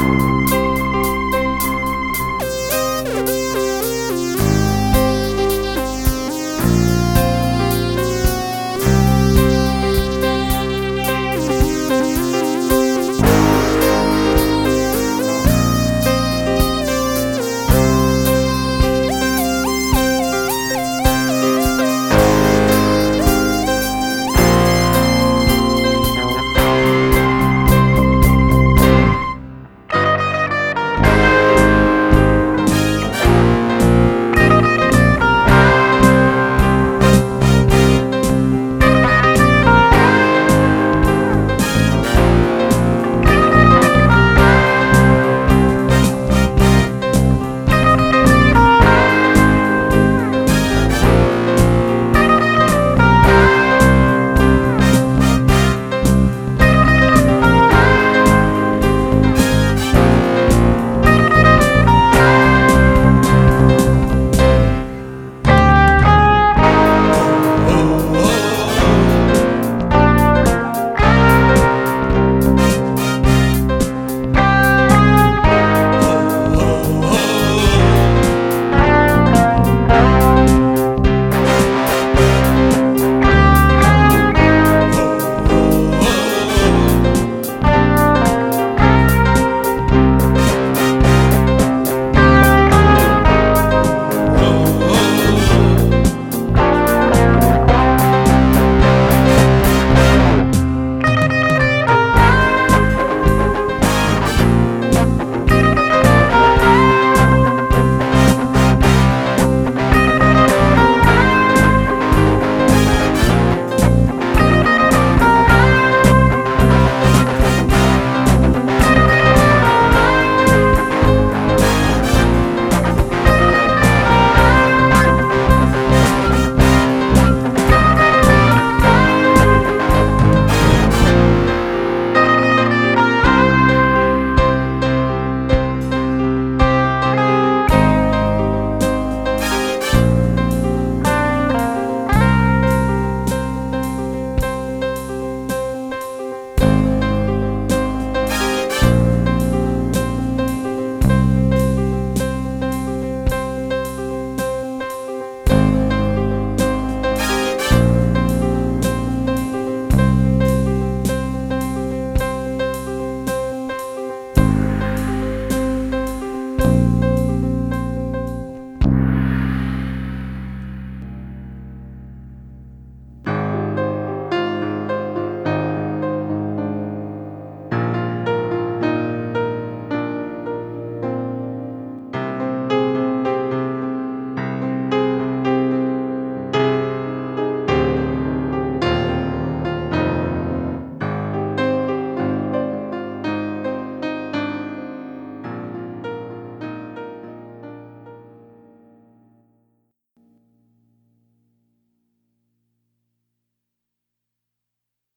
Música